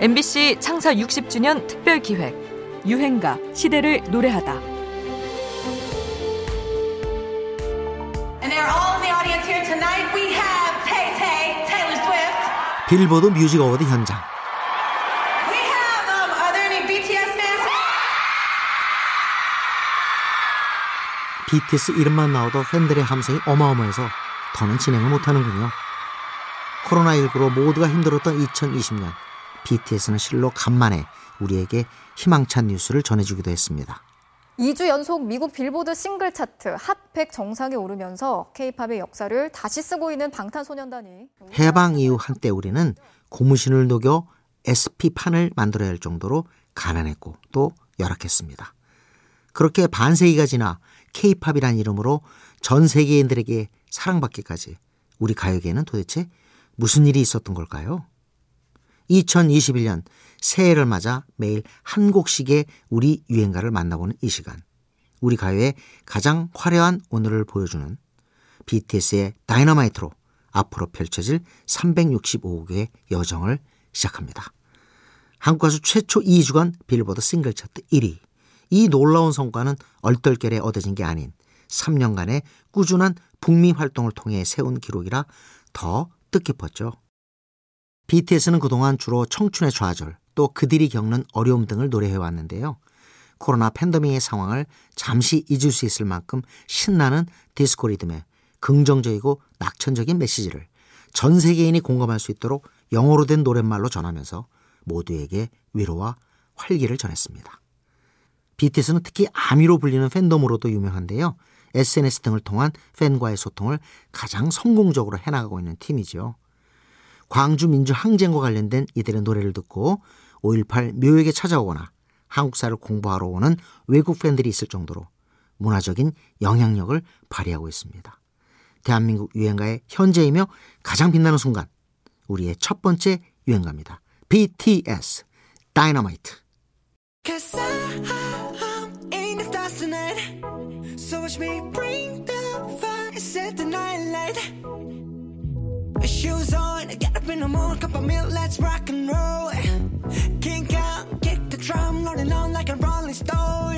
MBC 창사 60주년 특별 기획 유행가 시대를 노래하다. And they're all in the audience here tonight. We have Tay Tay, Taylor Swift. 빌보드 뮤직 어워드 현장. We have, um, are there any BTS fans? BTS 이름만 나와도 팬들의 함성이 어마어마해서 더는 진행을 못하는군요. 코로나19로 모두가 힘들었던 2020년, BTS는 실로 간만에 우리에게 희망찬 뉴스를 전해주기도 했습니다. 2주 연속 미국 빌보드 싱글 차트 핫100 정상에 오르면서 K-팝의 역사를 다시 쓰고 있는 방탄소년단이 해방 이후 한때 우리는 고무신을 녹여 SP판을 만들어야 할 정도로 가난했고 또 열악했습니다. 그렇게 반세기가 지나 K-팝이란 이름으로 전 세계인들에게 사랑받기까지 우리 가요계에는 도대체 무슨 일이 있었던 걸까요? 2021년 새해를 맞아 매일 한 곡씩의 우리 유행가를 만나보는 이 시간. 우리 가요의 가장 화려한 오늘을 보여주는 BTS의 다이너마이트로 앞으로 펼쳐질 365곡의 여정을 시작합니다. 한국 가수 최초 2주간 빌보드 싱글 차트 1위. 이 놀라운 성과는 얼떨결에 얻어진 게 아닌 3년간의 꾸준한 북미 활동을 통해 세운 기록이라 더 뜻깊었죠. BTS는 그동안 주로 청춘의 좌절, 또 그들이 겪는 어려움 등을 노래해 왔는데요. 코로나 팬데믹의 상황을 잠시 잊을 수 있을 만큼 신나는 디스코 리듬에 긍정적이고 낙천적인 메시지를 전 세계인이 공감할 수 있도록 영어로 된 노랫말로 전하면서 모두에게 위로와 활기를 전했습니다. BTS는 특히 아미로 불리는 팬덤으로도 유명한데요. SNS 등을 통한 팬과의 소통을 가장 성공적으로 해나가고 있는 팀이죠. 광주 민주 항쟁과 관련된 이들의 노래를 듣고 5.18 묘역에 찾아오거나 한국사를 공부하러 오는 외국 팬들이 있을 정도로 문화적인 영향력을 발휘하고 있습니다. 대한민국 유행가의 현재이며 가장 빛나는 순간 우리의 첫 번째 유행가입니다. BTS 다이너마이트 Cause I'm in the stars tonight. So watch me in cup of milk, let's rock and roll. Kink out, kick the drum, rolling on like a rolling stone.